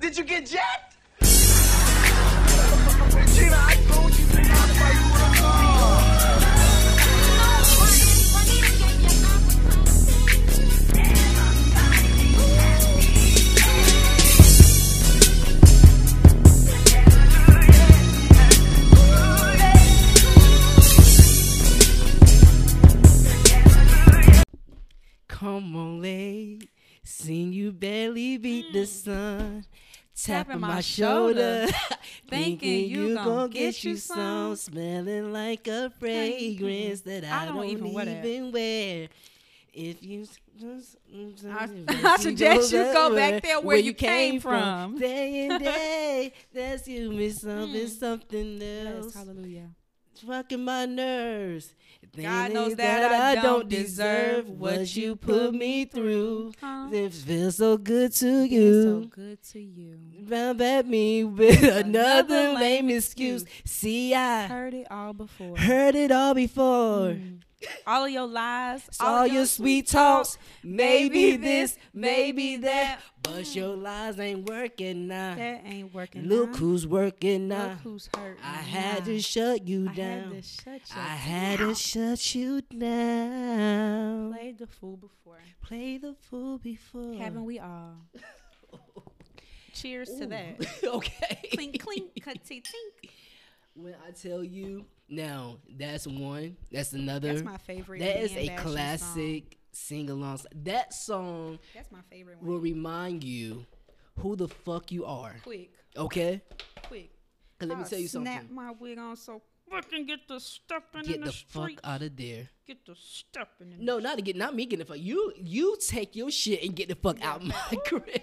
Did you get jacked? Come on, late. Seen you barely beat the sun. Tapping my shoulder. Thinking you gon' get you some. Smelling like a fragrance that I, don't even even, wear If you, I- I suggest you go back there where you came from. Day and day, that's you miss something, Mm. something else hallelujah. fucking my nerves. God knows Things that I I don't deserve what you put me through. Huh? It feels so good to It's so you. good to you. At me with another Another lame excuse. See, I Heard it all before. heard it all before. Mm. All of your lies, All, of your sweet talks, maybe this, maybe that. But your lies ain't working now. That ain't working. Look now. who's working now. Look who's hurt. I now. had to shut you down. I down. had to shut you I had to shut you down. Played the fool before. Play the fool before. Haven't we all? Cheers to that. okay. clink, clink, cut, tink, tink. When I tell you, now that's one. That's another. That's my favorite. That is a classic sing along. That song That's my favorite will remind you who the fuck you are. Quick, Okay? quick. 'Cause let me tell you Snap something. Snap my wig on so fucking get the stepping Get in the the, fuck out of there. Get the stepping in. No, not to get, not me getting the fuck. You, you take your shit and get the fuck out of my crib.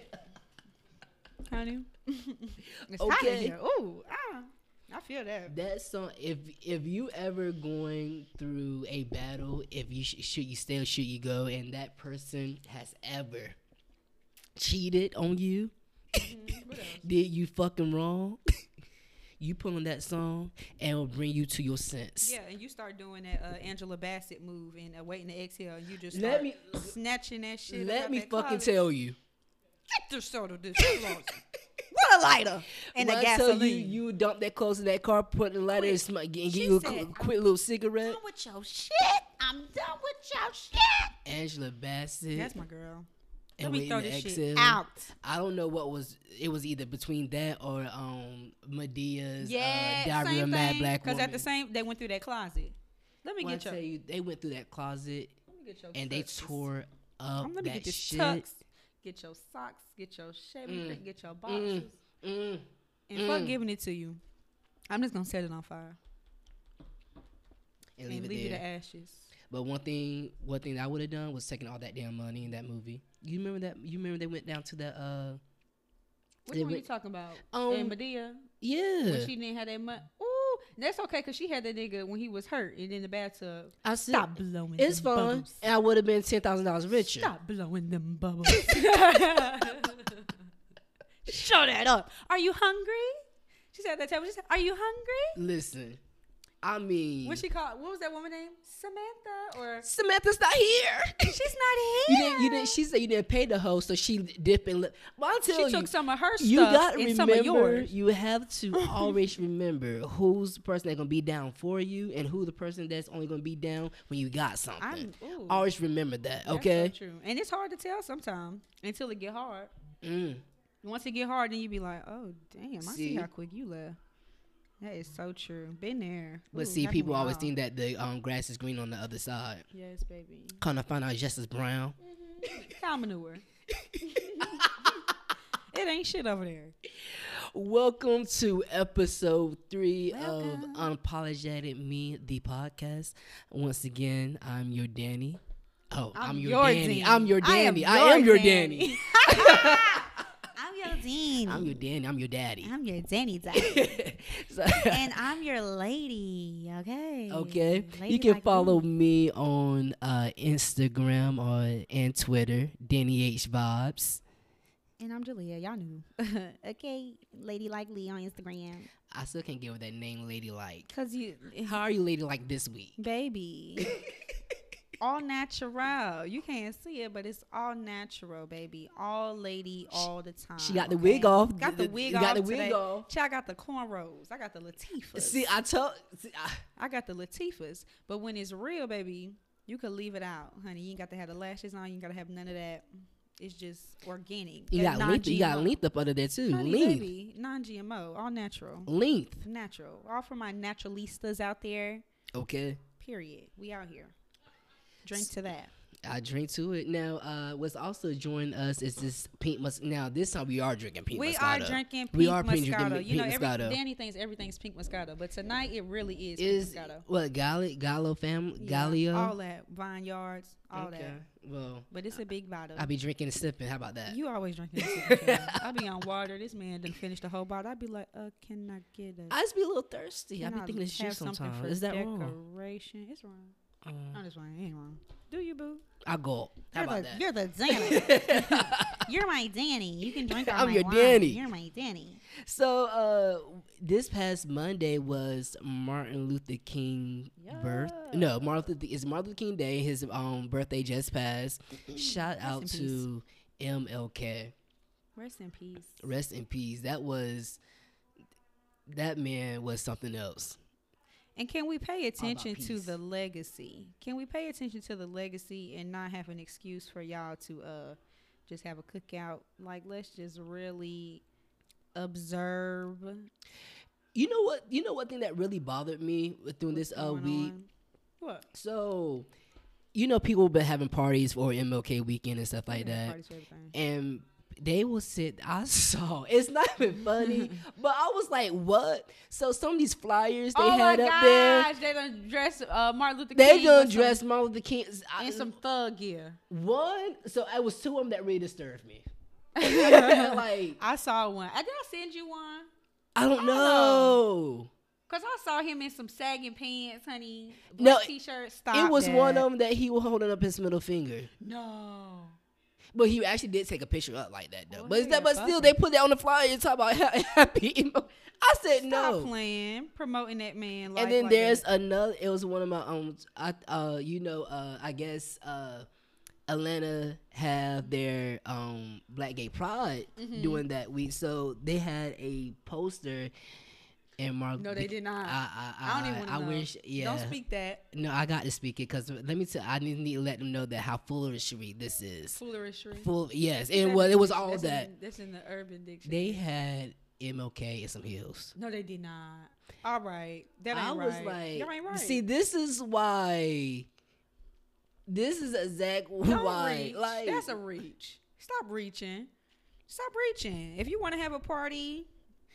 honey. it's hot in Okay. here. Ooh, ah, I feel that. That song, if if you ever going through a battle, if you sh- should you stay or should you go, and that person has ever cheated on you, did you fucking wrong? you put on that song and it'll bring you to your sense. Yeah, and you start doing that uh, Angela Bassett move and uh, waiting to exhale, and you just Let me- snatching that shit. Let me fucking closet. tell you. Get the soda this closet. What a lighter and when a I tell gasoline. you, you dump that close to that car, put the lighter, and, Quick. sm- and give you a said, qu- "I'm quick little cigarette. done with your shit. I'm done with your shit. Angela Bassett. That's my girl. and Let me throw to this shit out. I don't know what was. It was either between that or um Madea's Yeah, uh, Diary same of Mad thing. Black Because at the same, they went through that closet. Let me when I get your. tell you, they went through that closet Let me get your and they tore up Um, let me that get this shit. tux. Get your socks. Get your Chevy. Mm. Get your boxes. Mm, And fuck mm. giving it to you. I'm just gonna set it on fire and and leave leave, it you there. to ashes. But one thing, one thing that I would have done was taking all that damn money in that movie. You remember that? You remember they went down to the uh Which one you went- talking about? Um, and Madea yeah. when she didn't have that money. Ooh, that's okay because she had that nigga when he was hurt and in the bathtub. I said Stop blowing. it's them fun, Bubbles. and I would have been ten thousand dollars richer. Stop blowing them bubbles. Show that up. Are you hungry? She said at that table. She said, "Are you hungry?" Listen, I mean, What she called? What was that woman name? Samantha or Samantha's not here. she's not here. You didn't. You didn't. She said you didn't pay the host, so she dip and. Li- well, I'll tell She you. took some of her stuff you got to and some of remember. yours. You have to always remember who's the person that's gonna be down for you, and who the person that's only gonna be down when you got something. Always remember that. that's so Okay. true. And it's hard to tell sometimes until it get hard. Mm. Once it get hard, then you be like, "Oh damn, I see, See? how quick you left." That is so true. Been there. But Ooh, see, people always think that the um, grass is green on the other side. Yes, baby. Kind of find out it's just as brown. Cow manure. it ain't shit over there. Welcome to episode three Welcome. of Unapologetic Me, the podcast. Once again, I'm your Danny. Oh, I'm, your, Danny. I'm your I am Danny. I am your, your Danny. I'm your Danny. Danny. I'm your Danny. I'm your daddy. I'm your Danny daddy. So- and I'm your lady. Okay. okay, Lady you can like follow me. me on uh, Instagram or and Twitter, Danny H Vibes. And I'm Julia. Y'all knew. okay. Lady like Lee on Instagram. I still can't get with that name, Lady Like. Cause you, How are you, Lady Like, this week? baby. all natural. You can't see it, but it's all natural, baby. All lady, all the time. She got the okay? wig off. Got the The- wig off. got the wig today. off. Child, I got the cornrows. I got the latifas. See, I told. See, I, I got the latifas, But when it's real, baby, you could leave it out, honey. You ain't got to have the lashes on. You ain't got to have none of that. It's just organic. you got length. You got length up under there too. Honey, length, baby, non-GMO, all natural, length. natural. All for my naturalistas out there. Okay. Period. We out here. Drink to that. I drink to it. Now, uh, what's also joining us is this pink mus. Now, this time we are drinking pink we Moscato. are drinking pink We are pink Moscato. drinking you know, pink every, Moscato. Danny thinks everything's pink Moscato, but tonight it really is, Is pink Moscato. what Gallo Gallo fam Yeah, Gallio? all that vineyards, all okay. that. Well, But it's a big bottle. I'll be drinking and sipping. How about that? You always drinking. sipping I'll be on water. This man done finished the whole bottle. I'd be like, uh, can I get a? I just be a little thirsty. I can be thinking have something sometimes. Is that wrong? decoration? It's wrong. Uh, I'm just wrong. It ain't wrong. Do you, boo? I go. How You're about the, that? You're the Danny. you're my Danny. You can drink all I'm my your wine. Danny. You're my Danny. So, uh, this past Monday was Martin Luther King birth. No, Martin Luther is Martin Luther King Day. His um birthday just passed. Shout Rest out in to MLK. Rest in peace. Rest in peace. That was that man was something else. And can we pay attention to the legacy? Can we pay attention to the legacy and not have an excuse for y'all to uh just have a cookout? Like let's just really observe You know what? You know what thing that really bothered me with doing what's this uh week. on. What? So, you know, people been having parties for MLK weekend and stuff like Yeah, that. for and they will sit. I saw. It's not even funny, but I was like, "What?" So some of these flyers they oh had my up gosh, there, they done dress uh, Martin Luther King. they King done dress some, Martin Luther King I- in some thug gear. one. So I was two of them that really disturbed me. like I saw one. I did I send you one? I don't I don't know. Cause I saw him in some sagging pants, honey. No, t-shirt. Stop. it was one of them that he was holding up his middle finger, No. But he actually did take a picture up like that though. Well, but that, but still, they put that on the flyer and talk about happy. emo- I said no. Stop no. playing, promoting that man. And then like there's that. another it was one of my own. I uh you know uh I guess uh Atlanta have their um Black Gay Pride Mm-hmm. doing that week, so they had a poster and Mark. No, they did not. I I, I don't even want to know. wish. Yeah. Don't speak that No, I got to speak it because let me tell. I need, need to let them know that how foolery this is. foolery. Full. Yes, and well, it was all that's that In, that's in the Urban Dictionary. they had MLK and some heels. no, they did not. All right, that ain't I was right. like, Y'all ain't right. see, this is why. This is exact Don't why. reach. Like that's a reach. Stop reaching. Stop reaching. If you want to have a party,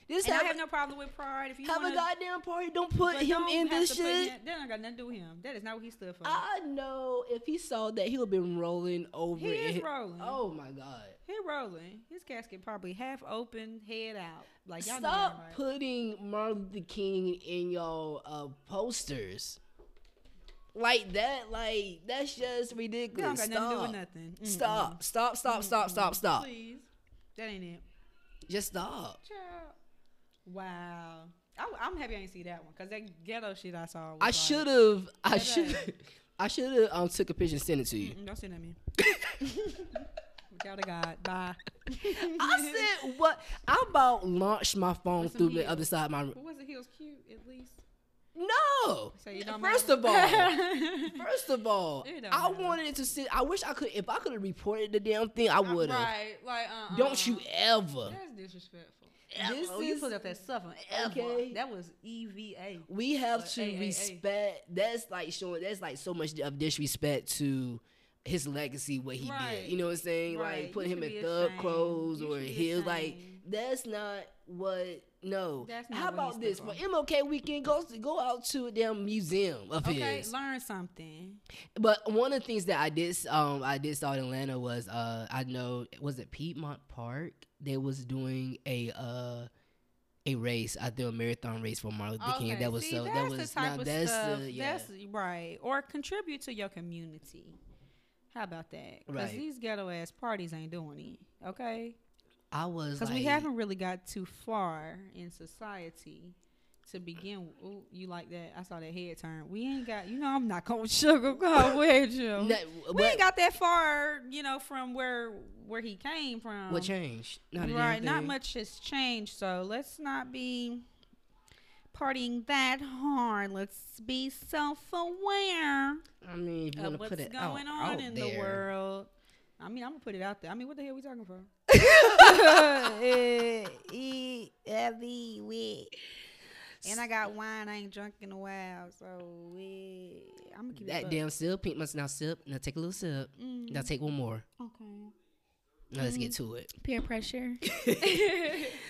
this and I have, have no problem with pride. If you have wanna, a goddamn party. Don't put him don't in this shit. him- that ain't got nothing to do with him. That is not what he stood for. I know if he saw that, he would have been rolling over. It. He is rolling. Oh my god! he rolling. His casket probably half open, head out. Like y'all Stop right? putting Martin Luther King in y'all uh, posters like that. Like that's just ridiculous. got nothing to Stop. nothing. Mm-mm. Stop. Stop. Stop. Stop. Stop. Stop. Please. That ain't it. Just stop. Child. Wow. I, I'm happy I didn't see that one because that ghetto shit I saw. Was I should have. I should. I should have um took a picture and sent it to you. Mm-mm, don't send it at me. Without a God. Bye. I said what? I about launched my phone through the other side of my. But was the heels cute at least? No. So you don't First mind? of all, first of all, I wanted it to sit. I wish I could. If I could have reported the damn thing, I would have. Right. Like, uh, Don't you ever. That's disrespectful. This Oh, you you put up that stuff on ever. Okay. That was EVA. We have to hey. respect. That's like showing. That's like so much of disrespect to his legacy, what he Right. did. You know what I'm saying? Right. Like putting him in thug clothes You or heels. Like that's not what. No. That's not How about this? for. For MLK weekend, go go out to a damn museum of Okay, his. learn something. But one of the things that I did um I did saw in Atlanta was uh I know was it Piedmont Park they was doing a uh a race, I did a marathon race for Martin Luther King. Okay, That was see, so that the was of that's stuff. the yeah. That's right. Or contribute to your community. How about that? Because Right. these ghetto ass parties ain't doing it. Okay. I was Because like, we haven't really got too far in society to begin. with. Ooh, you like that? I saw that head turn. We ain't got. You know, I'm not gonna sugarcoat with you. No, we ain't got that far. You know, from where where he came from. what changed? Not right. Not much has changed. So let's not be partying that hard. Let's be self-aware I mean, if you of what's put it out, going on out in there. the world. I mean, I'm gonna put it out there. I mean, what the hell are we talking for? Eh, eh, and I got wine. I ain't drunk in a while, so I'm gonna keep it. That buck. damn sip, pink must now sip. Now take a little sip. Mm, Now take one more. okay. Now let's Mm. get to it. Peer pressure.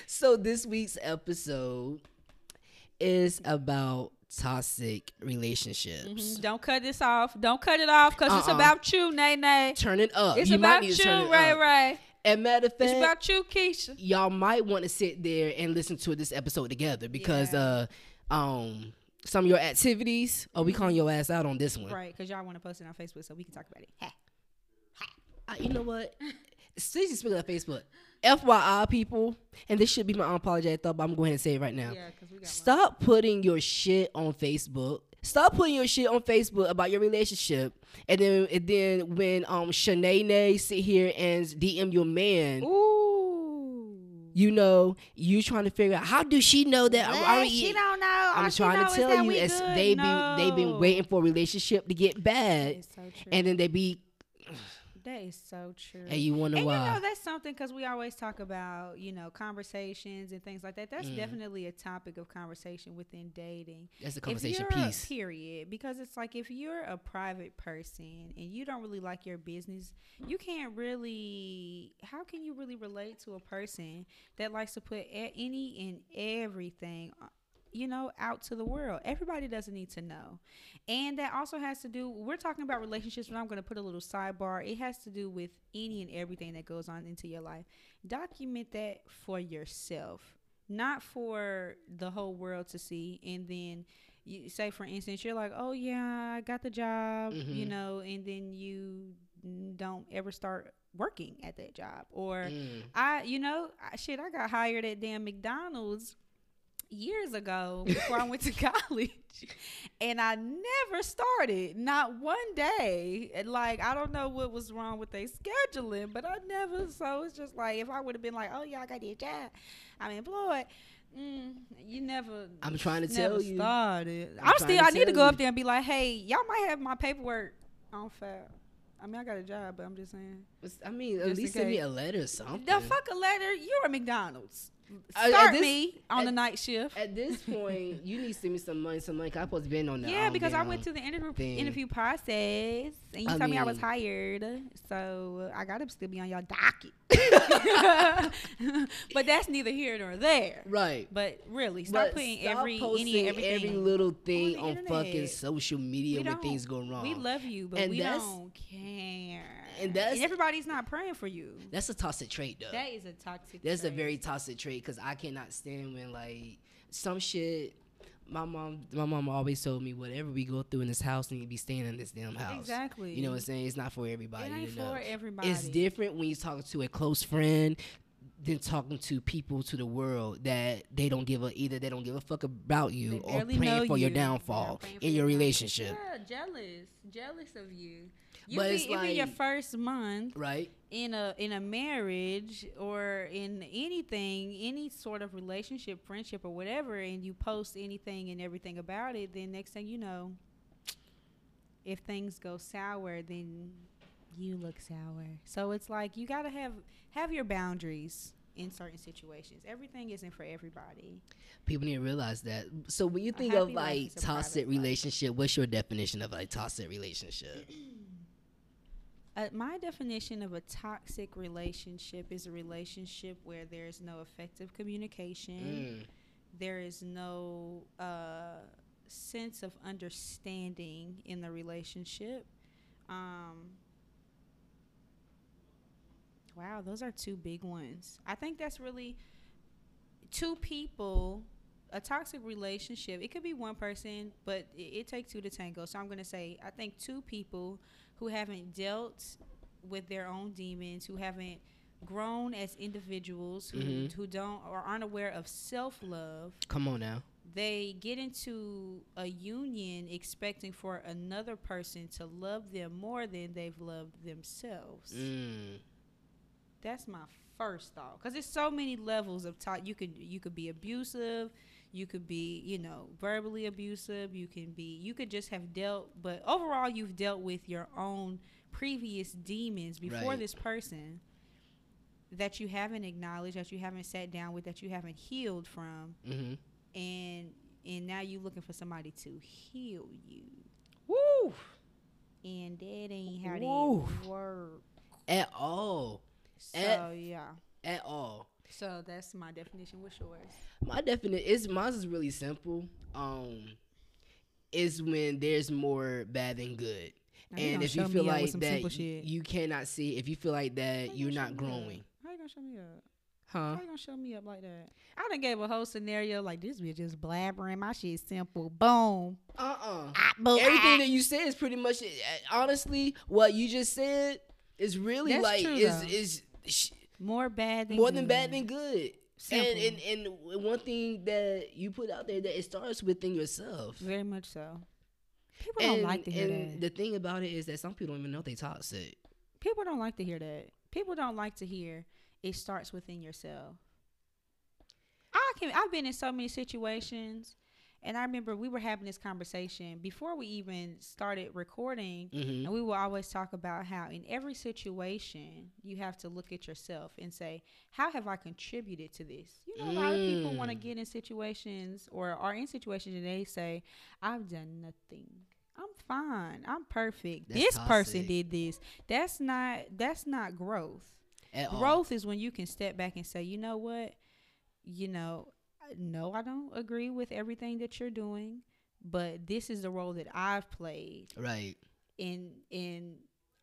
So this week's episode is about toxic relationships. Mhm. Don't cut this off. Don't cut it off because it's Uh-uh. about you, Nay Nay. Turn it up. It's you about you, it Ray. Ray. And matter of It's fact, about you, Keisha. y'all might want to sit there and listen to this episode together because Yeah. uh um some of your activities. Oh, we calling your ass out on this one. Right, because y'all want to post it on Facebook so we can talk about it. Ha. Uh, you know what? Since you speaking of Facebook, FYI, people, and this should be my unapologetic thought, but I'm going to say it right now. Yeah, got one. Stop putting your shit on Facebook. Stop putting your shit on Facebook about your relationship, and then and then when um Shanae sit here and DM your man, Ooh. you know you trying to figure out how do she know that I'm already. she don't know. I'm All she trying to is tell that you, we as good. they been they've been waiting for a relationship to get bad, so true. and then they be that is so true. and you wonder And why. you know that's something because we always talk about you know conversations and things like that. That's Mm. definitely a topic of conversation within dating. That's a conversation you're a- piece. period. Because it's like if you're a private person and you don't really like your business, you can't really. How can you really relate to a person that likes to put any and everything? You know, out to the world. Everybody doesn't need to know. And that also has to do, we're talking about relationships, but I'm going to put a little sidebar. It has to do with any and everything that goes on into your life. Document that for yourself, not for the whole world to see. And then, you say, for instance, you're like, oh, yeah, I got the job, you Mhm. know, and then you don't ever start working at that job. Or, Mm. I, you know, shit, I got hired at damn McDonald's years ago before I went to college, and I never started, not one day. Like, I don't know what was wrong with their scheduling, but I never. So it's just like, if I would have been like, oh yeah, I got this job, I'm employed. Mm, you never. I'm trying to tell you. started. I'm I'm, still. I need to go up there and be like, hey, y'all might have my paperwork on file. I mean, I got a job, but I'm just saying. I mean, at Just least send me a letter or something. The fuck a letter. You're a McDonald's. Uh, Start this- me on at- the night shift. At this point, you need to send me some money. Some money. I'm supposed to be on that. yeah, because I went to the interview thing. interview process, and you I told me I was hired, so I gotta still be on your docket. but that's neither here nor there. Right. But really, stop But putting stop every any everything. every little thing the on, fucking social media We when things go wrong. We love you, but And we don't care. And that's- everybody's not praying for you. That's a toxic trait, though. That is a toxic. That's a very toxic trait because I cannot stand when like some shit. My mom, my mom always told me whatever we go through in this house need to be staying in this damn house. Exactly. You know what I'm saying? It's not for everybody. It ain't you know? for everybody. It's different when you're talking to a close friend than talking to people to the world that they don't give a either they don't give a fuck about you or praying for your downfall Yeah, praying for in your downfall. relationship. Yeah, jealous, jealous of you. You But be, it's it be your first month Right? in a in a marriage or in anything, any sort of relationship, friendship, or whatever, and you post anything and everything about it. Then next thing you know, if things go sour, then you look sour. So it's like you gotta have have your boundaries in certain situations. Everything isn't for everybody. People need to realize that. So when you think of like is a private toxic life. relationship, what's your definition of like toxic relationship? Uh, my definition of a toxic relationship is a relationship where there's no effective communication, Mm. there is no uh, sense of understanding in the relationship. Um, Wow, those are two big ones. I think that's really two people. A toxic relationship. It could be one person, but it, it takes two to tango. So I'm gonna say I think two people who haven't dealt with their own demons, who haven't grown as individuals, who Mhm. who don't or aren't aware of self love. Come on now. They get into a union expecting for another person to love them more than they've loved themselves Mm. that's my first thought because there's so many levels of talk you could you could be abusive you could be you know verbally abusive you can be you could just have dealt but overall you've dealt with your own previous demons before Right. this person that you haven't acknowledged that you haven't sat down with that you haven't healed from hmm and and now you're looking for somebody to heal you Woo! and that ain't how Woo. that work At all. so Eh. yeah At all. So that's my definition what's yours My definition is mine is really simple. Um, is when there's more bad than good. Now and if you feel me up with like that y- you cannot see, if you feel like that you're not growing, How you gonna show me up? huh? How you gonna show me up like that? I done gave a whole scenario like this bitch just blabbering. My shit simple. Boom. Uh uh Ah, boom. Everything ah. that you said is pretty much, uh, honestly, what you just said is really like true, is though. is sh- more bad than more than good. bad than good. Simple. And, and and one thing that you put out there that it starts within yourself. Very much so. People And, don't like to hear and that. the thing about it is that some people don't even know they toxic. People don't like to hear that. People don't like to hear it starts within yourself. I can I've been in so many situations and I remember we were having this conversation before we even started recording hmm And we will always talk about how in every situation you have to look at yourself and say, How have I contributed to this? You know, a lot of people want to Mm. get in situations or are in situations and they say, I've done nothing. I'm fine. I'm perfect. That's this person did this. That's not that's not growth. At all. Growth is when you can step back and say, you know what? You know, no, I don't agree with everything that you're doing, but this is the role that I've played Right. and and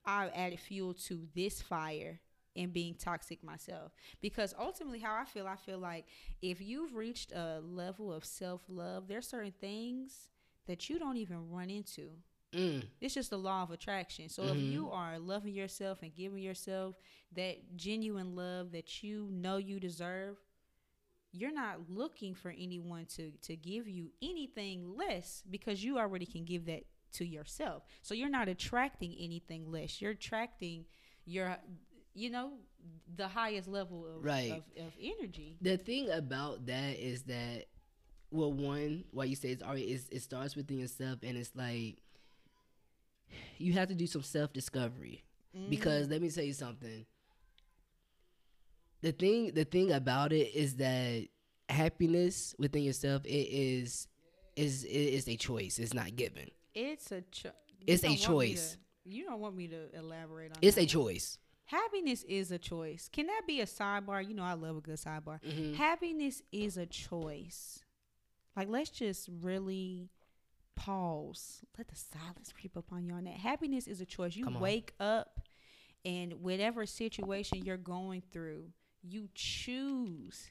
I've added fuel to this fire and being toxic myself because ultimately how I feel I feel like if you've reached a level of self-love there's certain things that you don't even run into Mm. it's just the law of attraction so if you are loving yourself and giving yourself that genuine love that you know you deserve you're not looking for anyone to to give you anything less because you already can give that to yourself so you're not attracting anything less you're attracting your you know the highest level of Right. of, of energy The thing about that is that, well, one, why you say it's already it's, it starts within yourself, and it's like you have to do some self discovery. Mm. Because let me tell you something. The thing, the thing about it is that happiness within yourself it is is it is a choice. It's not given. it's a cho- It's a don't want me choice. to- you don't want me to elaborate on It's that. a choice. Happiness is a choice. Can that be a sidebar? You know, I love a good sidebar. Mhm. Happiness is a choice. Like, let's just really pause. Let the silence creep up on you on that. Happiness is a choice. You wake up, and whatever situation you're going through, you choose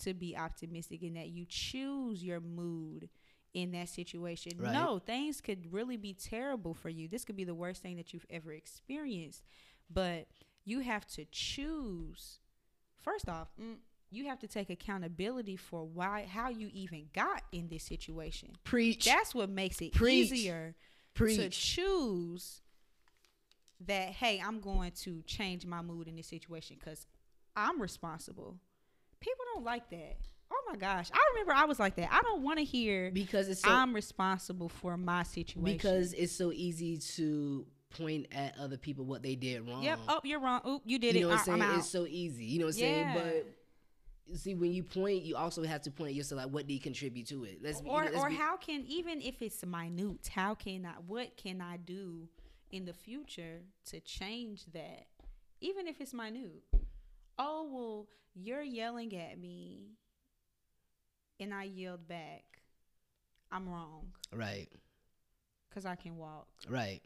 to be optimistic in that. You choose your mood in that situation. Right. No, things could really be terrible for you. This could be the worst thing that you've ever experienced but you have to choose first off mm, you have to take accountability for why how you even got in this situation Preach. that's what makes it Preach. easier to Preach. choose that hey i'm going to change my mood in this situation because i'm responsible people don't like that oh my gosh i remember i was like that i don't want to hear because it's so i'm responsible for my situation because it's so easy to point at other people what they did wrong. yep oh you're wrong oop you did you it know what I'm saying? It's so easy. You know what I'm Yeah. saying? But see, when you point, you also have to point at yourself like, what did you contribute to it? Let's or let's or be- how can even if it's minute how can i what can i do in the future to change that even if it's minute oh well you're yelling at me and i yelled back i'm wrong right, because i can walk right.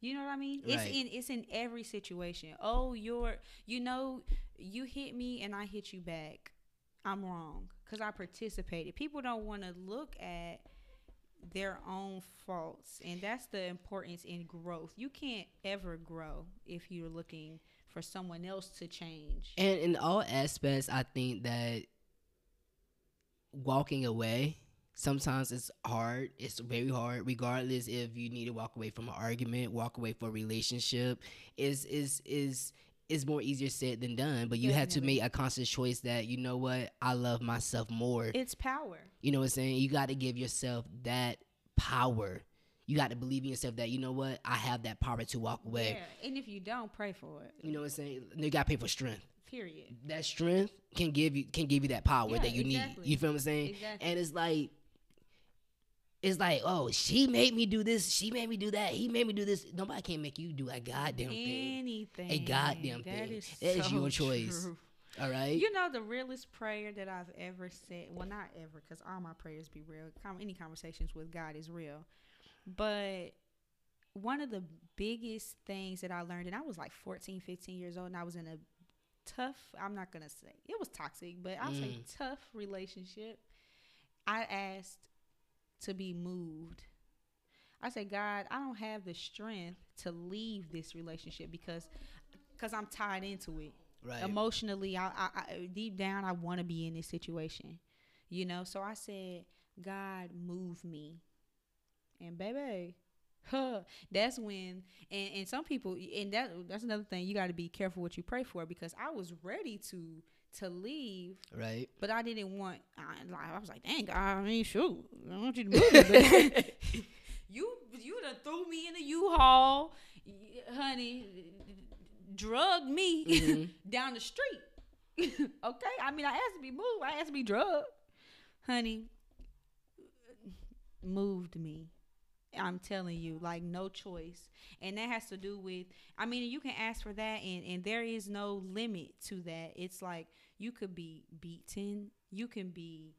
You know what I mean? Right. It's in it's in every situation. Oh, you're you know you hit me and I hit you back. I'm wrong because I participated. People don't want to look at their own faults, and that's the importance in growth. You can't ever grow if you're looking for someone else to change. And in all aspects, I think that walking away sometimes it's hard. It's very hard, regardless if you need to walk away from an argument, walk away from a relationship. Is is is is more easier said than done. But you have to make a conscious choice that you know what I love myself more. It's power. You know what I'm saying? You got to give yourself that power. You got to believe in yourself that you know what I have that power to walk away. Yeah, and if you don't, pray for it. You know what I'm saying? You got to pay for strength Period. that strength can give you can give you that power Yeah, that you exactly. need. You feel what I'm saying? Exactly. And it's like it's like, oh, she made me do this, she made me do that, he made me do this. Nobody can make you do a goddamn thing. Anything. A goddamn That thing. is That is so your choice. true. All right? You know the realest prayer that I've ever said. Well, not ever, because all my prayers be real. Com- any conversations with God is real. But one of the biggest things that I learned, and I was like 14, 15 years old, and I was in a tough. I'm not gonna say it was toxic, but I'll say Mm. tough relationship. I asked to be moved. I said, God, I don't have the strength to leave this relationship because because I'm tied into it right. emotionally I, I, I deep down i want to be in this situation you know so i said god move me and baby huh, that's when and, and some people and that that's another thing you got to be careful what you pray for because i was ready to to leave right. but i didn't want i, I was like dang God, i mean shoot i want you to move me but you you done threw me in the U-Haul, honey drugged me Mhm. down the street. okay, I mean, I asked to be moved. I asked to be drugged, honey. Moved me. I'm telling you, like no choice, and that has to do with. I mean, you can ask for that, and and there is no limit to that. It's like you could be beaten, you can be.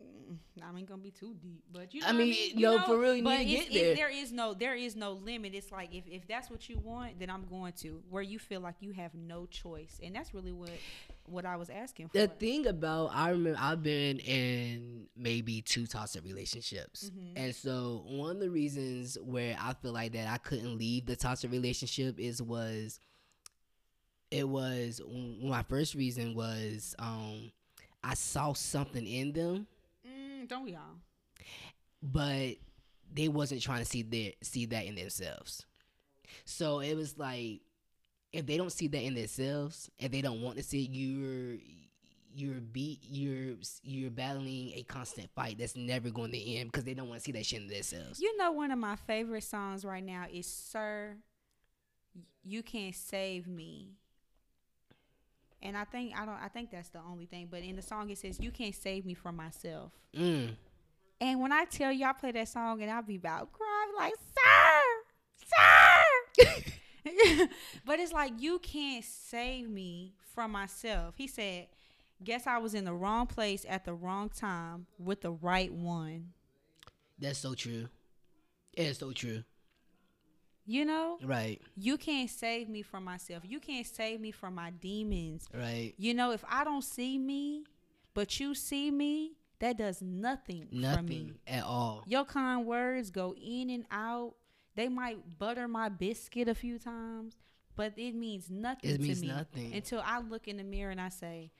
Mm, I ain't gonna be too deep, but you know I mean, You no, know? for real, you but need to get it- there. there is no, there is no limit. It's like if if that's what you want, then I'm going to. Where you feel like you have no choice, and that's really what what I was asking for. The thing about I remember I've been in maybe two toxic relationships, Mhm. and so one of the reasons where I feel like that I couldn't leave the toxic relationship is was it was my first reason was um I saw something in them, Mm, don't we all? but they wasn't trying to see their see that in themselves. So it was like if they don't see that in themselves, if they don't want to see you're you're beat you're you're battling a constant fight that's never going to end because they don't want to see that shit in themselves. You know, one of my favorite songs right now is "Sir, You Can't Save Me." And I think I don't. I think that's the only thing. But in the song, it says, "You can't save me from myself." Mm. And when I tell you, I play that song, and I'll be about crying like, "Sir, sir." but it's like you can't save me from myself. He said, "Guess I was in the wrong place at the wrong time with the right one." That's so true. It's so true. You know, Right. you can't save me from myself. You can't save me from my demons. Right. You know, if I don't see me, but you see me, that does nothing, for me. Nothing at all. Your kind words go in and out. They might butter my biscuit a few times, but it means nothing It to means me nothing. until I look in the mirror and I say,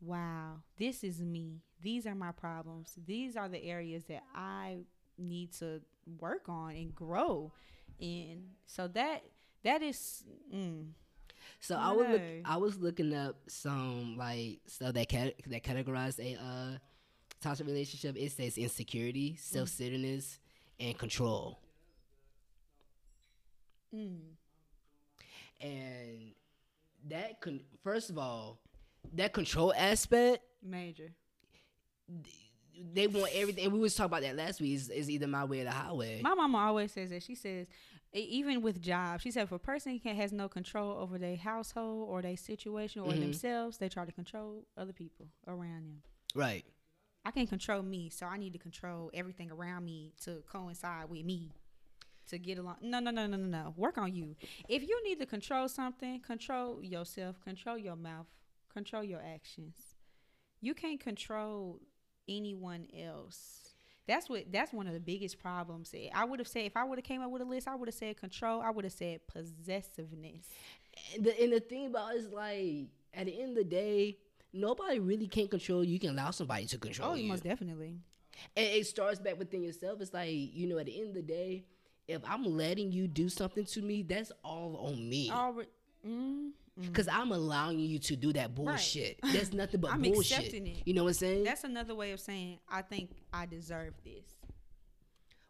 "Wow, this is me. These are my problems. These are the areas that I need to work on and grow in." So that that is mm, So I was look, I was looking up some like stuff that cat, that categorize a uh, toxic relationship. It says insecurity, self centeredness, and control. Mm, And that con- first of all, that control aspect, major. they want everything. We was talking about that last week. Is, is either my way or the highway. My mama always says that. She says, even with jobs, she said if a person can, has no control over their household or their situation or Mhm. themselves, they try to control other people around them. right. I can't control me, so I need to control everything around me to coincide with me to get along. No, no, no, no, no, no. Work on you. If you need to control something, control yourself, control your mouth, control your actions. You can't control anyone else. That's what that's one of the biggest problems. Eh, I would have said if I would have came up with a list, I would have said control. I would have said possessiveness. And the, and the thing about it is like at the end of the day, nobody really can control you. You can allow somebody to control Oh, you. most definitely. And it starts back within yourself. It's like, you know, at the end of the day, if I'm letting you do something to me, that's all on me. Alre- mm, Because I'm allowing you to do that bullshit. That's nothing but I'm bullshit. accepting it. You know what I'm saying? that's another way of saying I think I deserve this.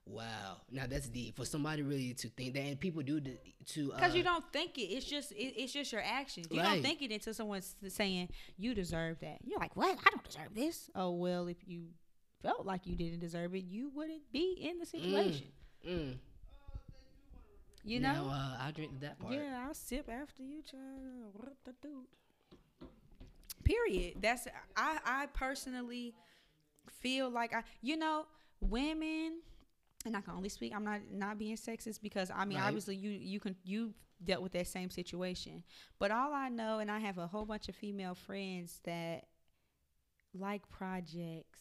wow. Now that's deep. For somebody really to think that, and people do to, to Because uh, you don't think it. It's just it, it's just your actions. You Right. don't think it until someone's saying you deserve that. You're like, what? I don't deserve this. Oh well, if you felt like you didn't deserve it, you wouldn't be in the situation. Mm. You know? Now, uh, I'll drink that part. Yeah, I'll sip after you, child. What the dude? Period. That's I. I personally feel like I. You know, women, and I can only speak. I'm not not being sexist because I mean, Right. obviously, you you can you dealt with that same situation. But all I know, and I have a whole bunch of female friends that like projects.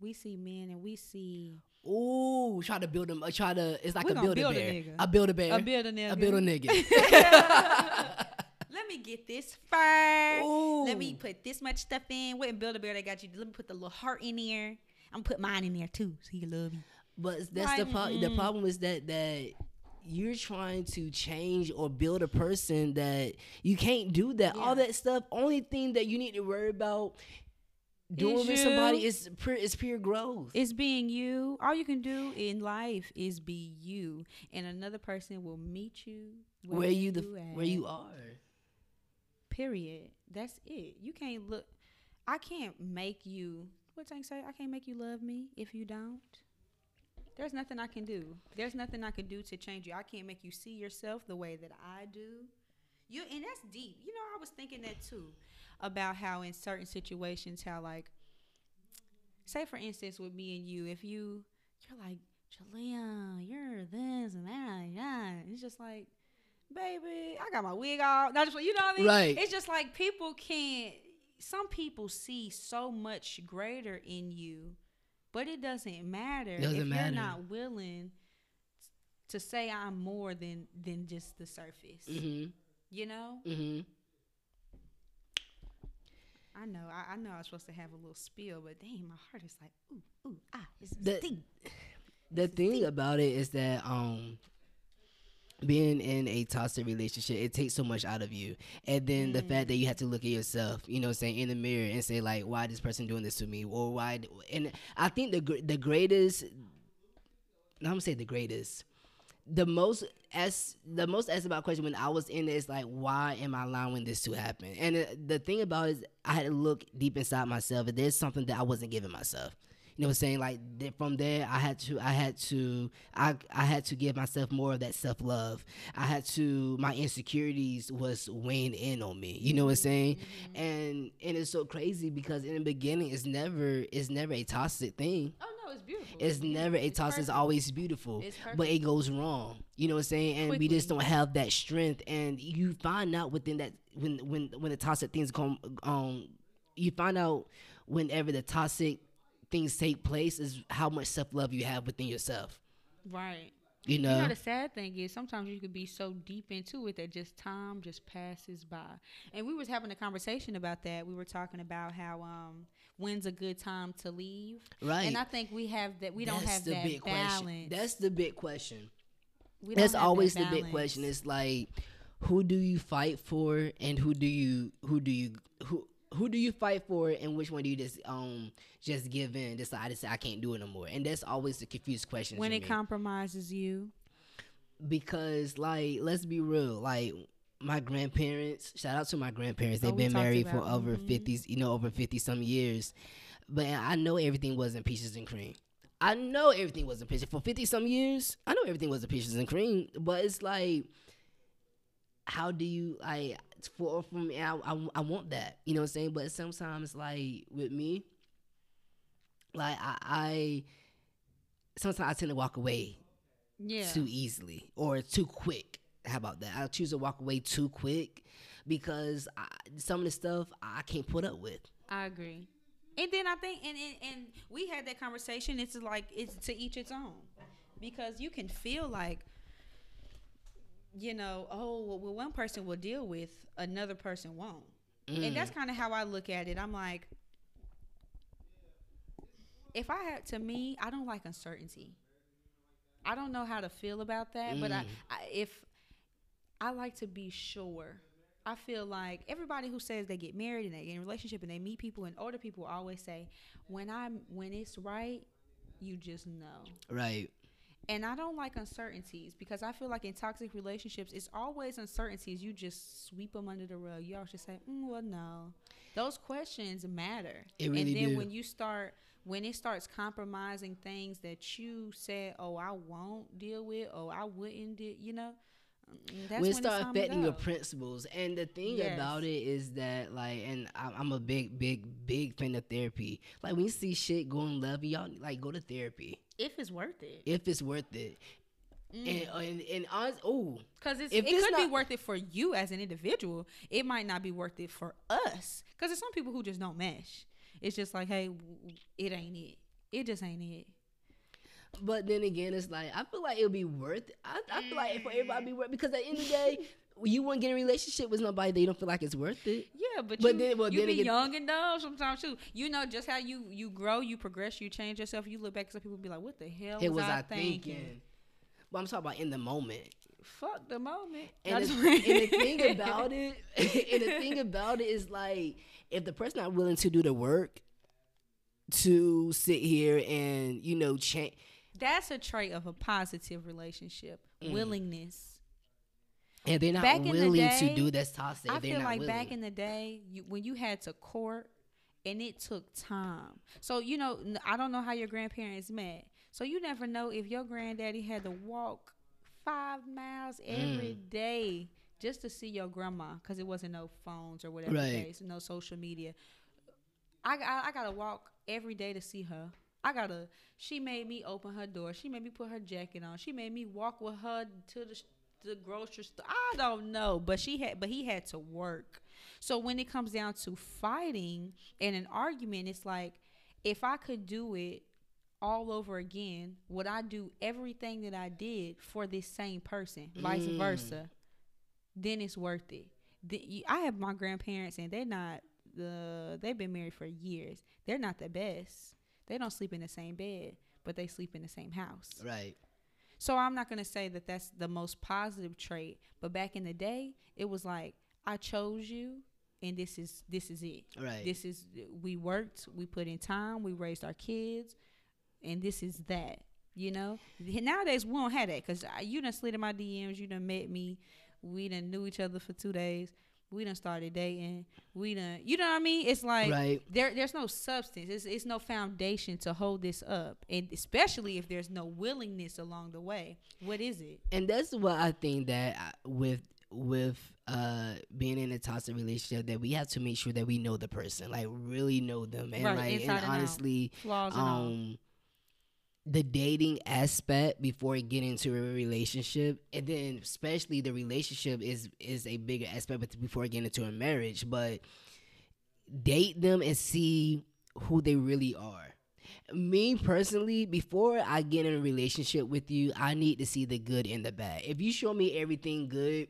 We see men and we see Ooh, try to build them. Uh, try to. It's like a gonna build a build a bear. nigga. A build a bear. a build a nigga. A build a nigga. Let me get this fur. Ooh. Let me put this much stuff in. What in Build a Bear they got you? Let me put the little heart in there. I'm gonna put mine in there too, so he can love me. But that's the Like, problem. The mm. problem is that that you're trying to change or build a person that you can't do that. All that stuff. Only thing that you need to worry about doing Is with somebody you. is pure is pure growth. It's being you. All you can do in life is be you, and another person will meet you where you the at. where you are. Period. That's it. You can't look. I can't make you. What Tank say? I can't make you love me if you don't. There's nothing I can do. There's nothing I can do to change you. I can't make you see yourself the way that I do. You and that's deep. You know, I was thinking that too about how in certain situations, how like, say for instance, with me and you, if you you're like, Jalea, you're this and that, yeah, it's just like, baby, I got my wig off. Not just you know what I mean. Right. It's just like people can't. Some people see so much greater in you, but it doesn't matter Doesn't if matter. you're not willing to say I'm more than than just the surface. Mm-hmm. You know, Mm-hmm. I know, I, I know I was supposed to have a little spill, but dang, my heart is like, ooh, ooh, ah, it's The- sting. the thing about it is that um being in a toxic relationship it takes so much out of you. And then the fact that you have to look at yourself you know saying in the mirror and say like why this person doing this to me? Or why and i think the the greatest i'm gonna say the greatest the most as the most asked about question when I was in it is like, why am I allowing this to happen? And uh, the thing about it is, I had to look deep inside myself. And there's something that I wasn't giving myself. You know what I'm saying? Like from there, I had to, I had to, I, I had to give myself more of that self love. I had to, my insecurities was weighing in on me. You know what I'm saying? And and it's so crazy because in the beginning, it's never, it's never a toxic thing. Oh no, it's beautiful. It's never a toss. It's perfect. always beautiful, It's but it goes wrong. You know what I'm saying? And we just don't have that strength. And you find out within that when when when the toxic things come, um, you find out whenever the toxic things take place is how much self love you have within yourself. right. You You know? know the sad thing is sometimes you could be so deep into it that just time just passes by. And we was having a conversation about that. We were talking about how um when's a good time to leave. Right. And I think we have that we don't That's have the that big balance. question. That's the big question. We don't That's have that always the big question. It's like, who do you fight for, and who do you who do you who who do you fight for, and which one do you just um just give in, decide to say I can't do it no more, and that's always the confused question. when it me. compromises you. because like let's be real, like my grandparents. Shout out to my grandparents. They've been married for over mhm. fifties, you know, over fifty some years. But I know everything wasn't peaches and cream. I know everything wasn't peaches for fifty some years. I know everything wasn't peaches and cream. But it's like, how do you like for for me? I, I I want that, you know what I'm saying. But sometimes like with me, like I, I sometimes I tend to walk away Yeah. too easily or too quick. How about that? I'll choose to walk away too quick because I, some of the stuff I can't put up with. I agree. And then I think, and, and and we had that conversation. It's like it's to each its own, because you can feel like, you know, oh, well, one person will deal with, another person won't, and that's mm. kind of how I look at it. I'm like, if I had to me, I don't like uncertainty. I don't know how to feel about that, but I, mm. I if I like to be sure. I feel like everybody who says they get married and they get in a relationship and they meet people and older people always say, when I'm when it's right, you just know. Right. And I don't like uncertainties because I feel like in toxic relationships, it's always uncertainties. You just sweep them under the rug. You always just say, mm, "Well, no." Those questions matter. It really and then do. when you start, when it starts compromising things that you said, "Oh, I won't deal with," "Oh, I wouldn't," you know, Mm, that's when it affecting your principles. And the thing Yes. about it is that, like, and I'm a big, big, big fan of therapy. Like, when you see shit going left, y'all like go to therapy if it's worth it. if it's worth it. Mm. And and and honest, oh, Because it could it's be worth it for you as an individual. It might not be worth it for us. Because there's some people who just don't mesh. It's just like, hey, it ain't it. It just ain't it. But then again, it's like I feel like it'll be worth. It. I I feel like for everybody be worth because at the end of the day, you won't get in a relationship with somebody that you don't feel like it's worth it. Yeah, but, But you, then- well, you then be again- young and dumb sometimes too. You know, just how you you grow, you progress, you change yourself. You look back, some people be like, "What the hell It was, was I, I thinking? thinking. But I'm talking about in the moment. Fuck the moment. And, the, and the thing about it, and the thing about it is like, if the person not willing to do the work to sit here and you know change, that's a trait of a positive relationship. Mm. Willingness. and they're not Back willing day, to do that's toxic. I feel not like willing. back in the day, you, when you had to court and it took time. So you know, I don't know how your grandparents met. So you never know if your granddaddy had to walk five miles every Mm. day just to see your grandma because it wasn't no phones or whatever Right. case, no social media. I, I I gotta walk every day to see her. I gotta. She made me open her door. She made me put her jacket on. She made me walk with her to the the grocery store. I don't know, but she had. But he had to work. So when it comes down to fighting and an argument, it's like if I could do it all over again, would I do everything that I did for this same person, vice Mm. versa? Then it's worth it. The, I have my grandparents, and they're not the. They've been married for years. They're not the best. They don't sleep in the same bed, but they sleep in the same house. right. So I'm not gonna say that that's the most positive trait, but back in the day, it was like I chose you, and this is this is it. Right. This is we worked, we put in time, we raised our kids, and this is that. You know, nowadays we don't have that because you done slid in my DMs, you done met me, we done knew each other for two days, we done started dating, we done, you know what I mean? It's like Right. there, there's no substance, it's, it's no foundation to hold this up, and especially if there's no willingness along the way. What is it? and that's what I think that I- with with uh being in a toxic relationship that we have to make sure that we know the person, like really know them, and Right, like inside and honestly, Flaws and all. um, the dating aspect before getting into a relationship, and then especially the relationship is is a bigger aspect before getting into a marriage, but date them and see who they really are. Me personally, before I get in a relationship with you, I need to see the good and the bad. If you show me everything good,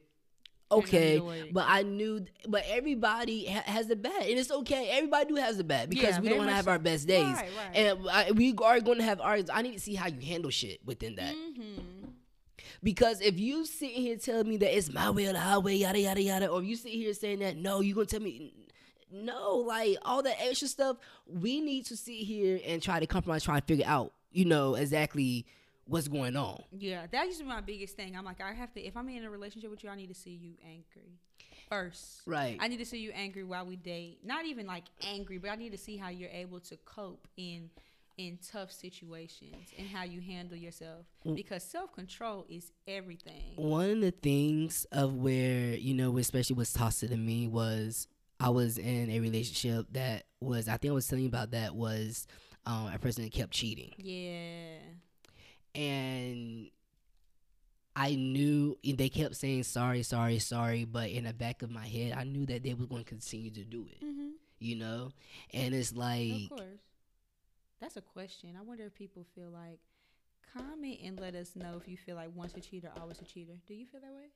okay, but I knew, but everybody ha- has the bad, and it's okay. Everybody do has the bad because Yeah, we don't want to have so. our best days, Right, right. and I, we are going to have ours. I need to see how you handle shit within that. Mm-hmm. Because if you sit here telling me that it's my way or the highway, yada yada yada, or you sit here saying that no, you gonna tell me no, like all that extra stuff, we need to sit here and try to compromise, try to figure out, you know, exactly what's going on. Yeah, that used to be my biggest thing. I'm like, I have to. If I'm in a relationship with you, I need to see you angry first. Right. I need to see you angry while we date. Not even like angry, but I need to see how you're able to cope in in tough situations and how you handle yourself because self control is everything. One of the things of where, you know, especially what's tossed to me was I was in a relationship that was I think I was telling you about that was um, a person that kept cheating. Yeah. And I knew they kept saying sorry, sorry, sorry, but in the back of my head, I knew that they was going to continue to do it. Mm-hmm. You know, and it's like, Of course. That's a question. I wonder if people feel like comment and let us know if you feel like once a cheater, always a cheater. Do you feel that way?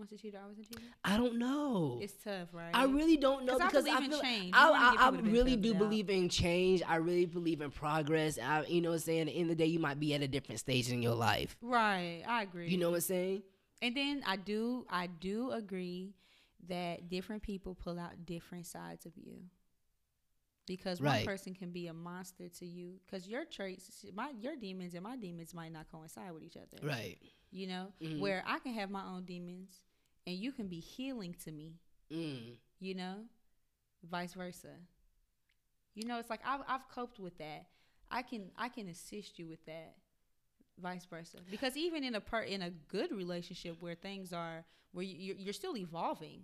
Once a cheater, always a cheater. I don't know. It's tough, right? I really don't know 'Cause I because believe I, in change. You I, I, I people the benefit really do the doubt. believe in change. I really believe in progress. I, you know what I'm saying? At the end of the day, you might be at a different stage in your life. right. I agree. You know what I'm saying? And then I do I do agree that different people pull out different sides of you. Because one person can be a monster to you because your traits, my your demons and my demons might not coincide with each other. Right. You know, Mhm. where I can have my own demons and you can be healing to me. Mm. You know, vice versa. You know, it's like I've I've coped with that. I can I can assist you with that vice versa because even in a per in a good relationship where things are where you, you're, still evolving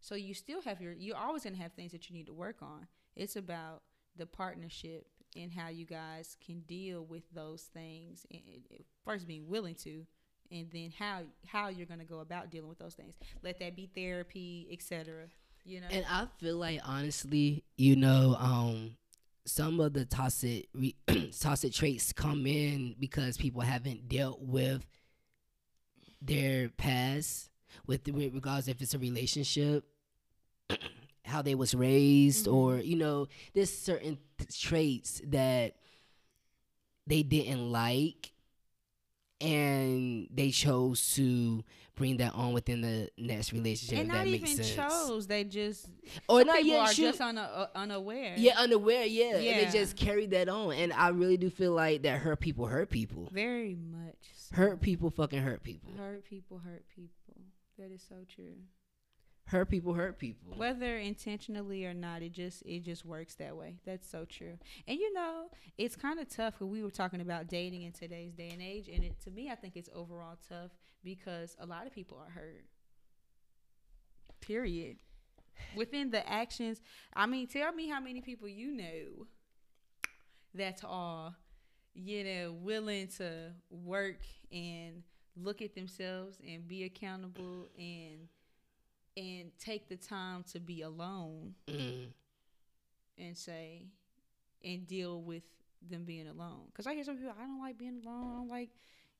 so you still have your you're always going to have things that you need to work on it's about the partnership and how you guys can deal with those things and first being willing to and then how how you're going to go about dealing with those things let that be therapy etc you know And I feel like honestly, you know, um, some of the toxic re- toxic traits come in because people haven't dealt with their past with, with regards if it's a relationship how they was raised Mhm. or you know there's certain t- traits that they didn't like and they chose to bring that on within the next relationship and not even sense chose they just or not people yet are shoot- just una, uh, unaware yeah unaware yeah. and Yeah. they just carried that on and i really do feel like that hurt people hurt people very much so. hurt people fucking hurt people hurt people hurt people that is so true hurt people hurt people. Whether intentionally or not it just it just works that way. That's so true. And you know it's kind of tough because we were talking about dating in today's day and age and it to me i think it's overall tough because a lot of people are hurt. Period. Within the actions i mean tell me how many people you know that are you know willing to work and look at themselves and be accountable and and take the time to be alone Mm. and say and deal with them being alone. Because i hear some people i don't like being alone. I don't like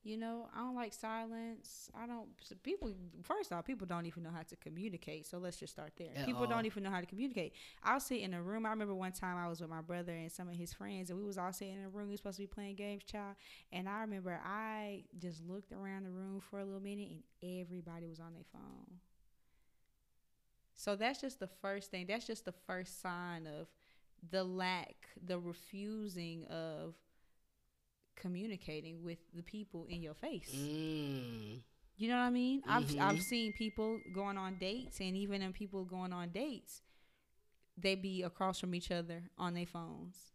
you know i don't like silence. I don't so people first off people don't even know how to communicate so let's just start there. At people all. don't even know how to communicate. I'll sit in a room. I remember one time i was with my brother and some of his friends and we was all sitting in a room. We was supposed to be playing games child. And i remember i just looked around the room for a little minute and everybody was on their phone so that's just the first thing. That's just the first sign of the lack, the refusing of communicating with the people in your face. Mm. You know what I mean? I've Mhm. I've seen people going on dates, and even in people going on dates, they be across from each other on their phones.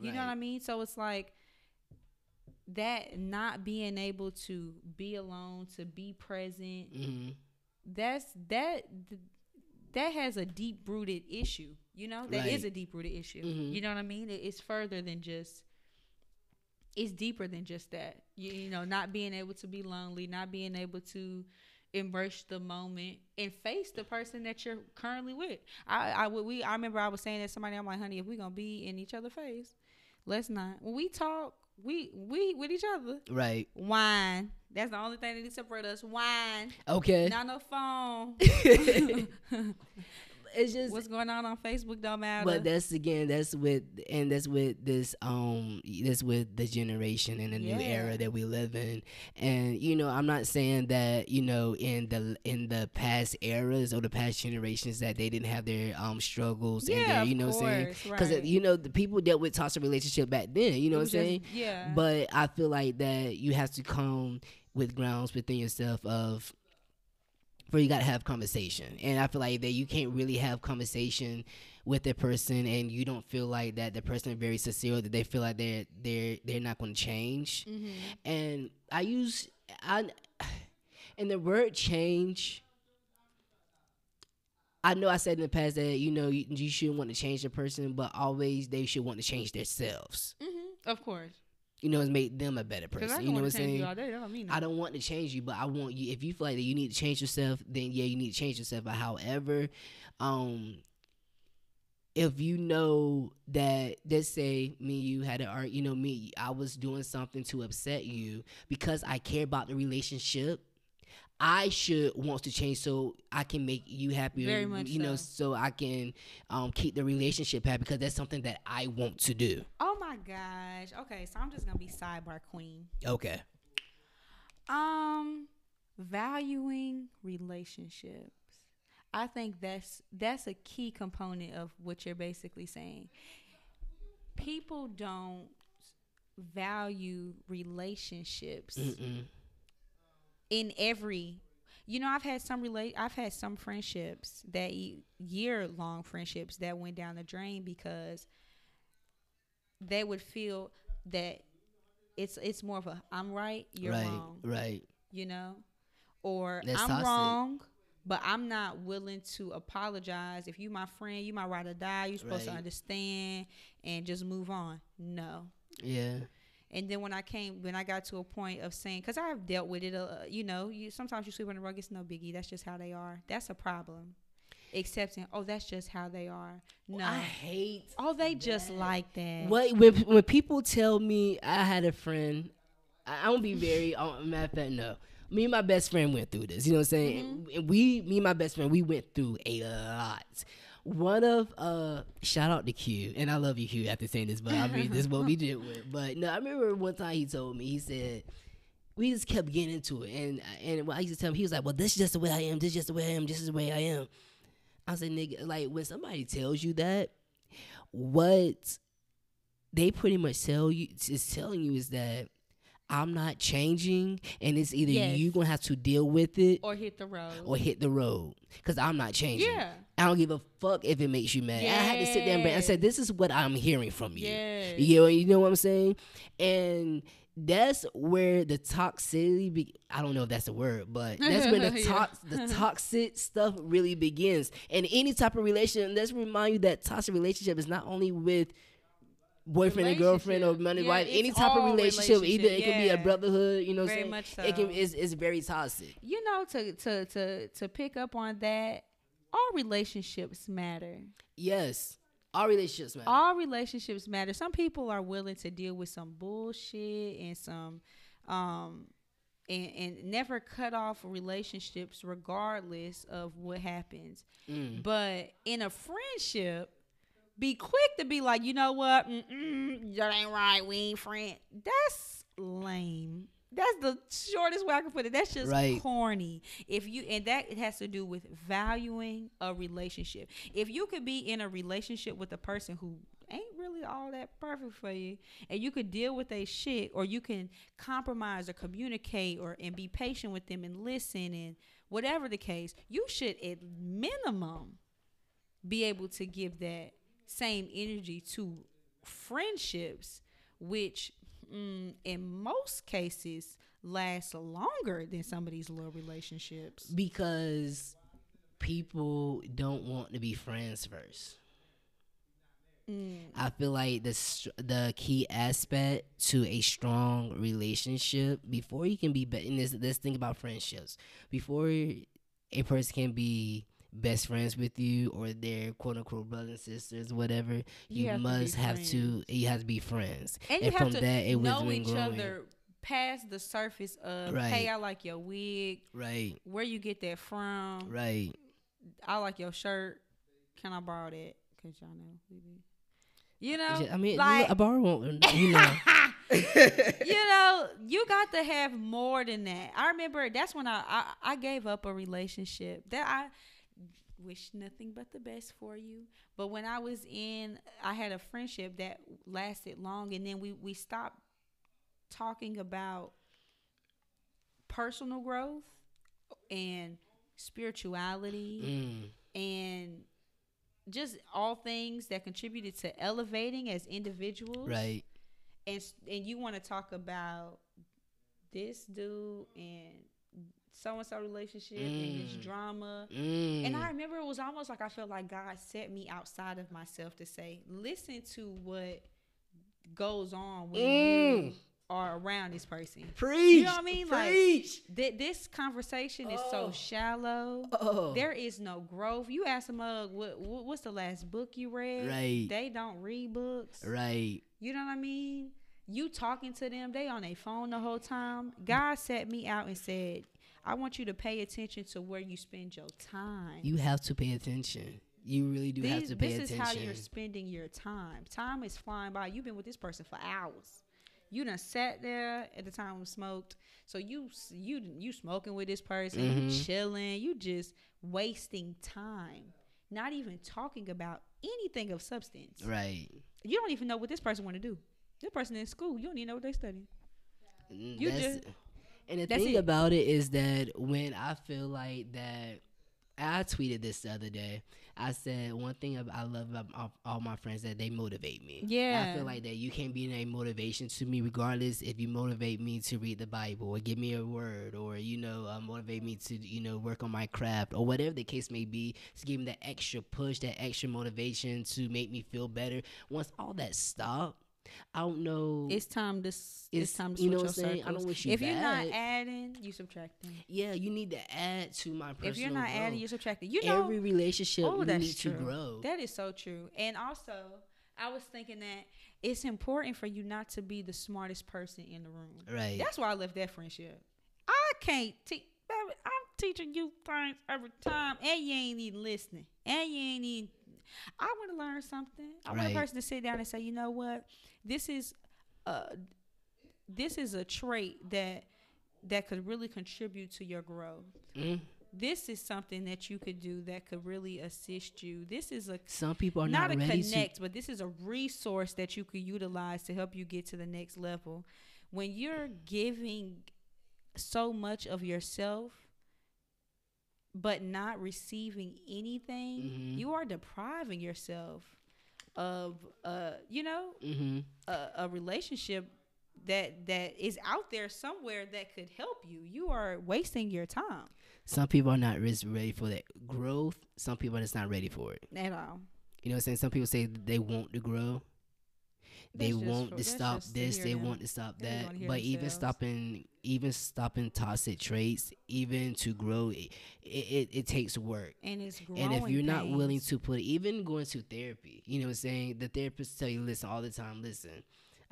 You know what I mean? So it's like that not being able to be alone, to be present, Mhm. that's that th- that has a deep rooted issue. You know, that is Right. a deep rooted issue. Mhm. You know what I mean? It, it's further than just. It's deeper than just that. You, you know, not being able to be lonely, not being able to embrace the moment and face the person that you're currently with. I, I would we I remember I was saying that somebody, I'm like, honey, if we're gonna be in each other's face, let's not. When we talk, we we with each other. Right. Wine. That's the only thing that separate us. Wine. Okay. Not no phone. it's just What's going on on Facebook don't matter. but that's again that's with and that's with this um that's with the generation and the new era that we live in and you know i'm not saying that you know in the in the past eras or the past generations that they didn't have their um struggles and Yeah, their you know what i'm saying because right. you know the people dealt with toxic relationship back then you know what i'm saying Yeah. but I feel like that you have to come with grounds within yourself of where you gotta have conversation. And I feel like that you can't really have conversation with a person and you don't feel like that the person is very sincere that they feel like they're they're they're not gonna change. Mhm. And I use I and the word change I know I said in the past that you know you, you shouldn't want to change the person, but always they should want to change themselves. Mhm. Of course. You know, it's made them a better person. You know what I'm saying? day. Don't mean I don't want to change you, but I want you. If you feel like that you need to change yourself, then yeah, you need to change yourself. But however, um, if you know that, let's say me, and you had an art, you know, me, I was doing something to upset you because I care about the relationship. I should want to change so I can make you happy. Very much you know, so. so I can um, keep the relationship happy because that's something that I want to do. Oh my gosh. Okay, so I'm just gonna be sidebar queen. Okay. Um, valuing relationships. I think that's that's a key component of what you're basically saying. People don't value relationships Mm-mm. In every you know i've had some relate i've had some friendships that year long friendships that went down the drain because they would feel that it's it's more of a i'm right you're right. wrong Right. you know or That's i'm toxic. wrong but i'm not willing to apologize if you my friend you my ride or die you're supposed to understand and just move on no Yeah. And then when I came, when I got to a point of saying, because I've dealt with it, uh, you know, you sometimes you sweep on the rug. It's no biggie. That's just how they are. That's a problem. Accepting, oh, that's just how they are. No, I hate oh, they just like that. What when when people tell me I had a friend, I, I don't be very. Uh, matter of fact, no. Me and my best friend went through this. You know what I'm saying? Mm-hmm. And we, me and my best friend, we went through a lot. One of uh, shout out to Q, and I love you, Q. After saying this, but I mean, this is what we did with. But no, I remember one time he told me. He said we just kept getting into it, and and I used to tell him he was like, "Well, this is just the way I am. This is just the way I am. This is the way I am." I said, "Nigga, like when somebody tells you that, what they pretty much tell you is telling you is that I'm not changing, and it's either Yes. you gonna have to deal with it or hit the road. or hit the road, cause I'm not changing. Yeah. I don't give a fuck if it makes you mad. I had to sit there and I said, "This is what I'm hearing from you." Yes. You know, you know what I'm saying? And that's where the toxicity. Be- I don't know if that's a word, but that's where the Yeah. tox- the toxic stuff really begins. And any type of relationship, let's remind you that toxic relationship is not only with boyfriend and girlfriend or man and Yeah, wife. Any type of relationship, either it could be a brotherhood. You know, Very saying? much It can so. is is very toxic. you know, to to to to pick up on that, all relationships matter. Yes, all relationships matter. all relationships matter. Some people are willing to deal with some bullshit and some um and, and never cut off relationships regardless of what happens. Mm. But in a friendship, be quick to be like, you know what? Mm-mm, that ain't right. We ain't friends. That's lame. That's the shortest way I can put it. That's just Right. corny. If you and that it has to do with valuing a relationship. If you could be in a relationship with a person who ain't really all that perfect for you, and you could deal with a shit, or you can compromise or communicate, or and be patient with them and listen and whatever the case, you should at minimum be able to give that same energy to friendships, which mm, in most cases last longer than some of these little relationships. because people don't want to be friends first. Mm. I feel like the the key aspect to a strong relationship before you can be be- and this let's think about friendships before a person can be best friends with you or their quote unquote brothers and sisters whatever You you, have to must have to you have to be friends And you have to it know been each growing. other past the surface of, Right. hey, I like your wig, right where you get that from. right I like your shirt. Can I borrow that? Cause y'all know we be, you know, I mean like a bar won't you know you know, you got to have more than that. I remember that's when I, I I gave up a relationship that I wish nothing but the best for you. But when I was in, I had a friendship that lasted long, and then we we stopped talking about personal growth and spirituality Mm, and just all things that contributed to elevating as individuals. Right. And and you want to talk about this dude and so and so relationship and his Mm. drama. mm, And I remember it was almost like I felt like God set me outside of myself to say, listen to what goes on when Mm. you are around this person. Preach. You know what I mean? Like, Preach. Th- this conversation is so Oh. shallow. oh. There is no growth. You ask a mug, what, what what's the last book you read? Right. They don't read books. Right. You know what I mean? You talking to them, they on their phone the whole time. God set me out and said, I want you to pay attention to where you spend your time. You have to pay attention. You really do have to pay this attention. This is how you're spending your time. Time is flying by. You've been with this person for hours. You done sat there at the time we smoked. So you you you smoking with this person, Mhm. chilling. You just wasting time. Not even talking about anything of substance. right. You don't even know what this person want to do. This person in school, you don't even know what they studying. Mm, You that's- just- and the that's thing it. about it is that when I feel like that, I tweeted this the other day. I said one thing I love about all, my friends that they motivate me. Yeah, I feel like that you can't be any motivation to me, regardless if you motivate me to read the Bible or give me a word or you know uh, motivate me to you know work on my craft or whatever the case may be. To give me that extra push, that extra motivation to make me feel better. Once all that stop, I don't know. It's time to It's- it's, time to you know what I'm saying? I don't wish you if you're not adding, you subtracting. yeah, you need to add to my personal If you're not growth. adding, you're subtracting. You know, Every relationship Oh, you that's need true. to grow. That is so true. And also, I was thinking that it's important for you not to be the smartest person in the room. right. That's why I left that friendship. I can't teach. I'm teaching you things every time, and you ain't even listening, and you ain't even. I want to learn something. I want a person to sit down and say, you know what, this is, uh, this is a trait that that could really contribute to your growth. Mm. This is something that you could do that could really assist you. This is a Some people are not, not, a connect, but this is a resource that you could utilize to help you get to the next level. When you're giving so much of yourself but not receiving anything, Mhm. you are depriving yourself of uh you know, to. hmm a, a relationship that that is out there somewhere that could help you. You are wasting your time Some people are not ready for that growth. Some people are just not ready for it. at all. You know what I'm saying? Some people say they want to grow. They That's want to stop this. They want to stop that. But even stopping, even stopping toxic traits, even to grow, it it, it takes work. And it's growing And if you're not willing to put, even going to therapy, you know what I'm saying? The therapist tell you, listen, all the time, listen,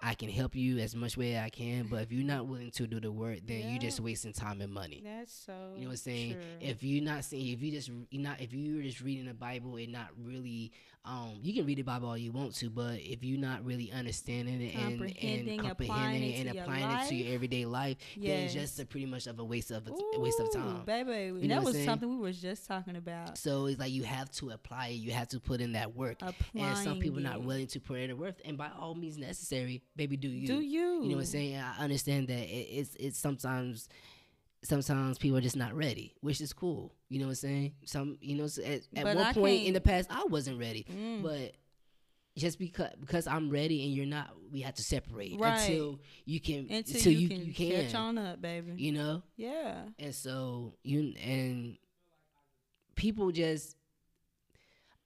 I can help you as much way I can, but if you're not willing to do the work, then Yeah. you're just wasting time and money. That's so. You know what I'm saying? true. If you're not saying, if you just you're not, if you're just reading the Bible and not really, um, you can read the Bible all you want to, but if you're not really understanding it and Comprehending, and comprehending it it and applying it to your everyday life, then it's just a pretty much of a waste of a, a waste of time. baby. know that was saying? something we were just talking about. So it's like you have to apply it. You have to put in that work. Applying and some people not willing to put in the work. And by all means necessary, baby, do you? Do you? You know what I'm saying? I understand that it, it's it's sometimes sometimes people are just not ready, which is cool. You know what I'm saying? Some you know at, at one I point in the past I wasn't ready, Mm. but just because because I'm ready and you're not, we have to separate Right. until you can Until, you, you, can, you can catch on up, baby. you know. yeah. And so you and people just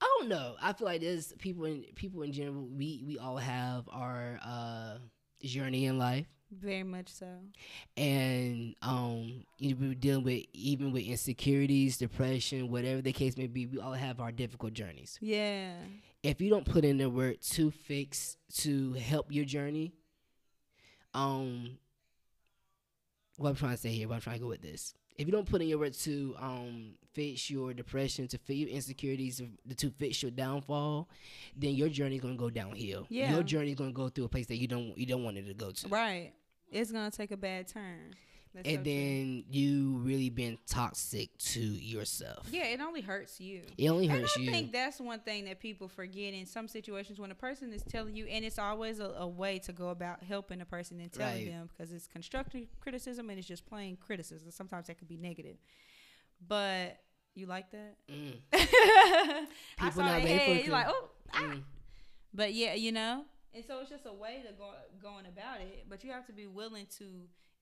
I don't know. I feel like there's people in people in general. We we all have our uh journey in life, Very much so. and um, you know, we're dealing with even with insecurities, depression, whatever the case may be. We all have our difficult journeys. Yeah. If you don't put in the work to fix to help your journey, um, what I'm trying to say here, what I'm trying to go with this. If you don't put in your work to um fix your depression, to fix your insecurities, to fix your downfall, then your journey is gonna go downhill. Yeah. Your journey is gonna go through a place that you don't you don't want it to go to. Right. It's gonna take a bad turn. That's And so then you really been toxic to yourself. yeah, it only hurts you. It only hurts I you. think that's one thing that people forget in some situations when a person is telling you, and it's always a, a way to go about helping a person and telling Right. them because it's constructive criticism and it's just plain criticism. Sometimes that could be negative, but you like that? Mm, I People not ready You're like, oh, ah. mm. But yeah, you know, and so it's just a way to go going about it. But you have to be willing to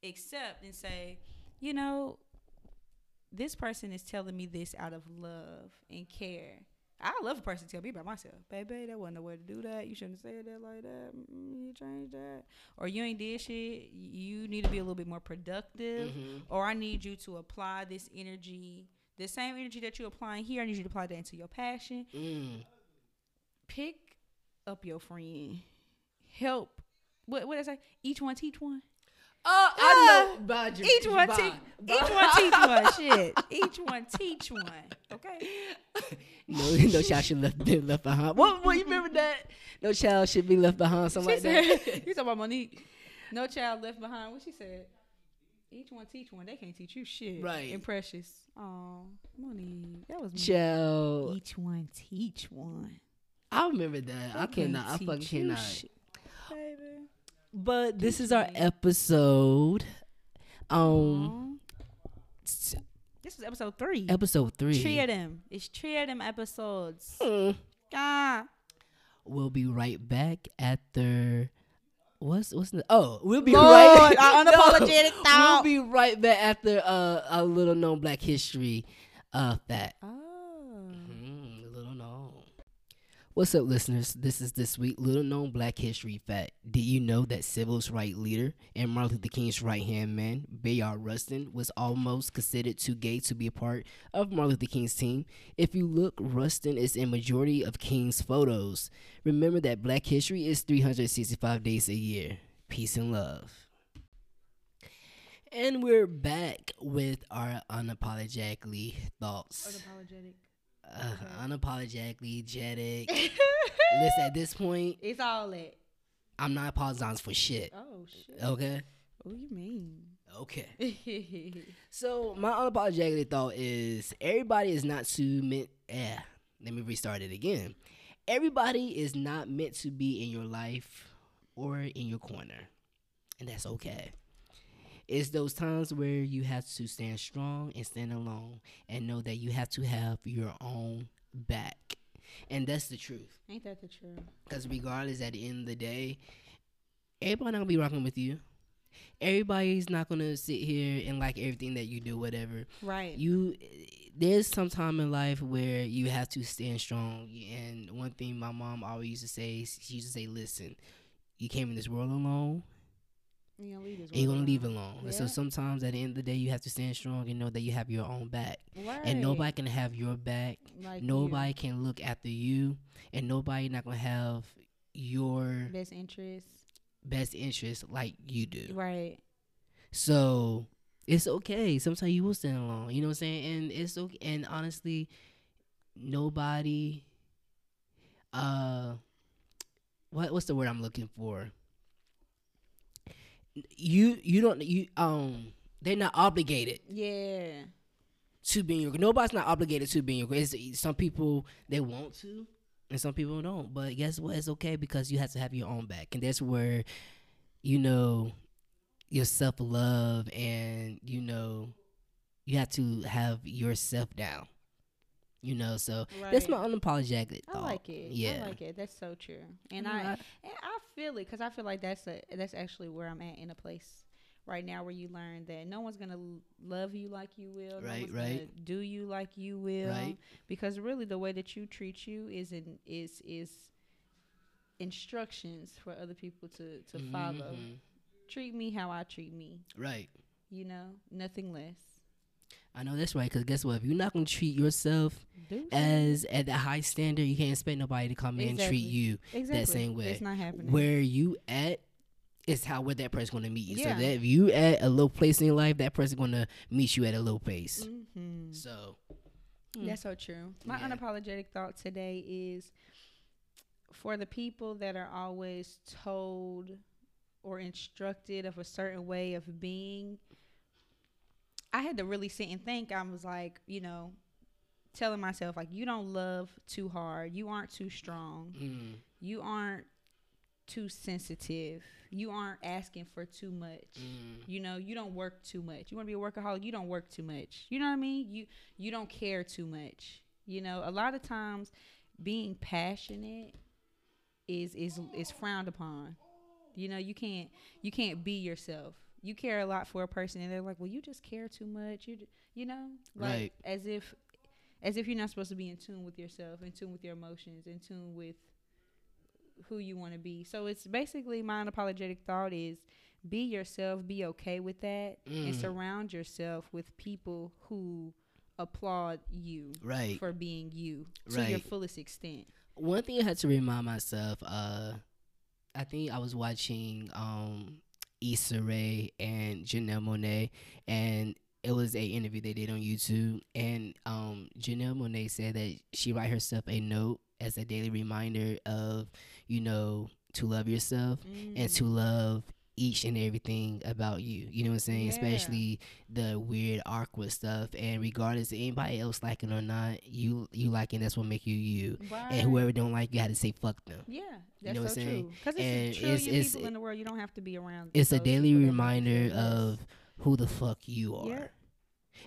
accept and say, you know, this person is telling me this out of love and care. I love a person to tell me about myself, baby. That wasn't the way to do that. You shouldn't have said that like that. Mm, You change that, or you ain't did shit. You need to be a little bit more productive, Mhm. or I need you to apply this energy, the same energy that you're applying here. I need you to apply that into your passion. Mm. Pick up your friend. Help. What what did I say? Each one teach one. Oh, Ah, I know. Bye, Jam- Each one. Bye. Each one teach one. Shit. Each one teach one. Okay. No, no child should left be left behind. What? What? You remember that? No child should be left behind. Something She like said, that. you talking about Mo'Nique? No child left behind. What she said? Each one teach one. They can't teach you shit. Right. And precious. Oh, Mo'Nique, that was me. Child, Each one teach one. I remember that. They I cannot. I fucking cannot. shit, Baby. But this is our episode. Um. This is episode three. episode three. Three of them. It's three of them episodes. Ah. We'll be right back after. What's what's the oh we'll be Lord, right our No, unapologetic we'll be right back after uh a little known Black History uh fact Oh. Mm, little known. What's up, listeners? This is this week little known Black History fact. Did you know that civil rights leader and Martin Luther King's right hand man, Bayard Rustin, was almost considered too gay to be a part of Martin Luther King's team? If you look, Rustin is in majority of King's photos. Remember that Black History is 365 days a year. Peace and love. And we're back with our unapologetically thoughts Unapologetic. Uh, unapologetically jetic. Listen, at this point, It's all that. I'm not apologizing for shit. Oh shit. Okay. What do you mean? Okay. So my unapologetic thought is everybody is not to meant. Eh, let me restart it again. Everybody is not meant to be in your life or in your corner, and that's okay. It's those times where you have to stand strong and stand alone, and know that you have to have your own back, and that's the truth. Ain't that the truth? Because regardless, at the end of the day, everybody not gonna be rocking with you. Everybody's not gonna sit here and like everything that you do, whatever. Right. You, there's some time in life where you have to stand strong. And one thing my mom always used to say, she used to say, "Listen, you came in this world alone, you gonna leave and you're gonna leave alone. alone." And so sometimes at the end of the day, you have to stand strong and know that you have your own back, Right. and nobody can have your back like nobody can look after you and nobody not gonna have your best interest. best interest like you do Right. so it's okay sometimes you will stand alone you know what i'm saying and it's okay and honestly nobody uh what what's the word i'm looking for you you don't you um they're not obligated Yeah. to be in your nobody's not obligated to be in your it's, some people they want to and some people don't but guess what it's okay because you have to have your own back and that's where you know your self-love and you know you have to have yourself down you know so that's my Right. unapologetic I like it. yeah I like it. That's so true. And Yeah, I I- and I feel it because I feel like that's a that's actually where I'm at in a place right now where you learn that no one's gonna love you like you will. no Right, one's right. Gonna do you like you will. Right. Because really, the way that you treat you is in is is instructions for other people to to follow. Mhm. Treat me how I treat me. right You know, nothing less. I know that's right because guess what if you're not going to treat yourself as at the high standard you can't expect nobody to come in and treat you exactly. same way. It's not happening. where you at is how where that person gonna meet you. Yeah. So that if you at a low place in your life, that person gonna meet you at a low place. hmm So That's so true. My Yeah. unapologetic thought today is for the people that are always told or instructed of a certain way of being. I had to really sit and think. I was like, you know, telling myself like, you don't love too hard. You aren't too strong. mm, You aren't too sensitive. You aren't asking for too much. mm, You know, you don't work too much. You want to be a workaholic, you don't work too much. You know what I mean? You you don't care too much. You know, a lot of times being passionate is is is frowned upon. You know, you can't you can't be yourself. You care a lot for a person and they're like, "Well, you just care too much." You you know, like Right. as if as if you're not supposed to be in tune with yourself, in tune with your emotions, in tune with who you want to be. So it's basically my unapologetic thought is be yourself, be okay with that, and Mm. surround yourself with people who applaud you Right. for being you to your fullest extent. One thing I had to remind myself, uh, I think I was watching um Issa Rae and Janelle Monáe, and it was a interview they did on YouTube, and um Janelle Monáe said that she write herself a note as a daily reminder of, you know, to love yourself and to love each and everything about you. You know what I'm saying? Yeah. Especially the weird awkward stuff. And regardless of anybody else liking or not, you you liking that's what make you you. Right. And whoever don't like you, had to say fuck them. Yeah, You that's know what so I'm saying? true. Because it's And a it's- it's- people in the world. You don't have to be around. It's a daily that you reminder of who the fuck you are. Yeah.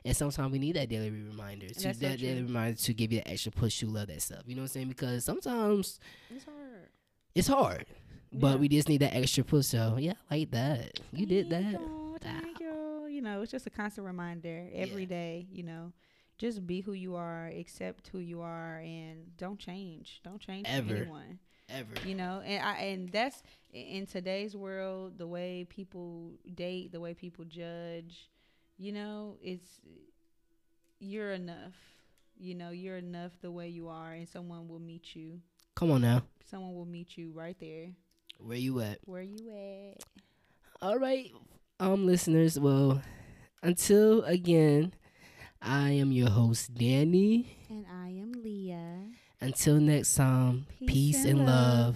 And sometimes we need that daily reminder to That's so that daily reminder to give you the extra push to love that stuff. You know what I'm saying? Because sometimes It's hard. it's hard. But Yeah. we just need that extra push. So yeah, like that. You did that. you, Thank you. You know, it's just a constant reminder every Yeah. day. You know, just be who you are, accept who you are, and don't change. Don't change Ever. anyone. Ever. You know, and I and that's in today's world, the way people date, the way people judge. You know, it's you're enough. You know, you're enough the way you are, and someone will meet you. Come on now. Someone will meet you right there. Where you at? Where you at? All right, um, listeners. Well, until again, I am your host, Danny. And I am Leah. Until next time, Peace peace, and and love. love.